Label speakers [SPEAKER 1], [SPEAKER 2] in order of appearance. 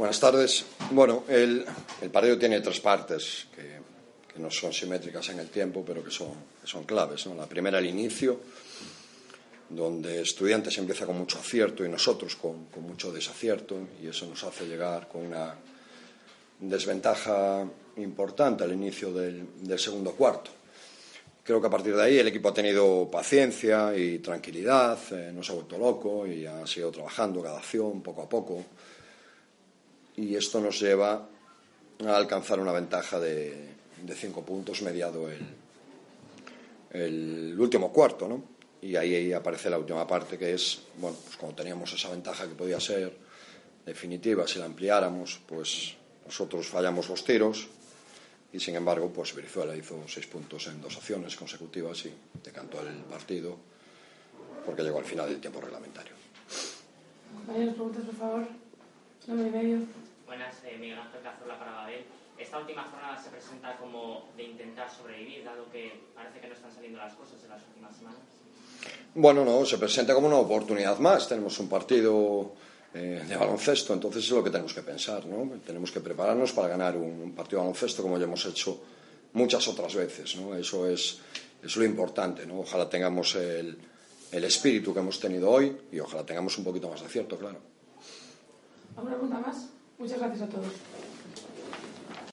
[SPEAKER 1] Buenas tardes. Bueno, el, partido tiene tres partes que, no son simétricas en el tiempo, pero que son, son claves. La primera, el inicio, donde Estudiantes empieza con mucho acierto y nosotros con, con mucho desacierto, y eso nos hace llegar con una desventaja importante al inicio del, del segundo cuarto. Creo que a partir de ahí el equipo ha tenido paciencia y tranquilidad, eh, no se ha vuelto loco y ha seguido trabajando cada acción poco a poco. Y esto nos lleva a alcanzar una ventaja de, de cinco puntos mediado el, el último cuarto, ¿no? Y ahí, ahí aparece la última parte que es, bueno, pues cuando teníamos esa ventaja que podía ser definitiva, si la ampliáramos, pues nosotros fallamos los tiros y sin embargo, pues Brizuela hizo seis puntos en dos acciones consecutivas y decantó el partido porque llegó al final del tiempo reglamentario.
[SPEAKER 2] Compañeros, preguntas, por favor. Nombre y medio.
[SPEAKER 3] Buenas, eh, Miguel Ángel Cazorla para Babel. Esta última jornada se presenta como de intentar sobrevivir, dado que parece que no están saliendo las cosas en las últimas semanas.
[SPEAKER 1] Bueno, no, se presenta como una oportunidad más. Tenemos un partido eh, de baloncesto, entonces es lo que tenemos que pensar, ¿no? Tenemos que prepararnos para ganar un, un partido de baloncesto como ya hemos hecho muchas otras veces, ¿no? Eso es, es lo importante, ¿no? Ojalá tengamos el, el espíritu que hemos tenido hoy y ojalá tengamos un poquito más de acierto, claro.
[SPEAKER 2] ¿Alguna pregunta más? Muchas gracias a todos.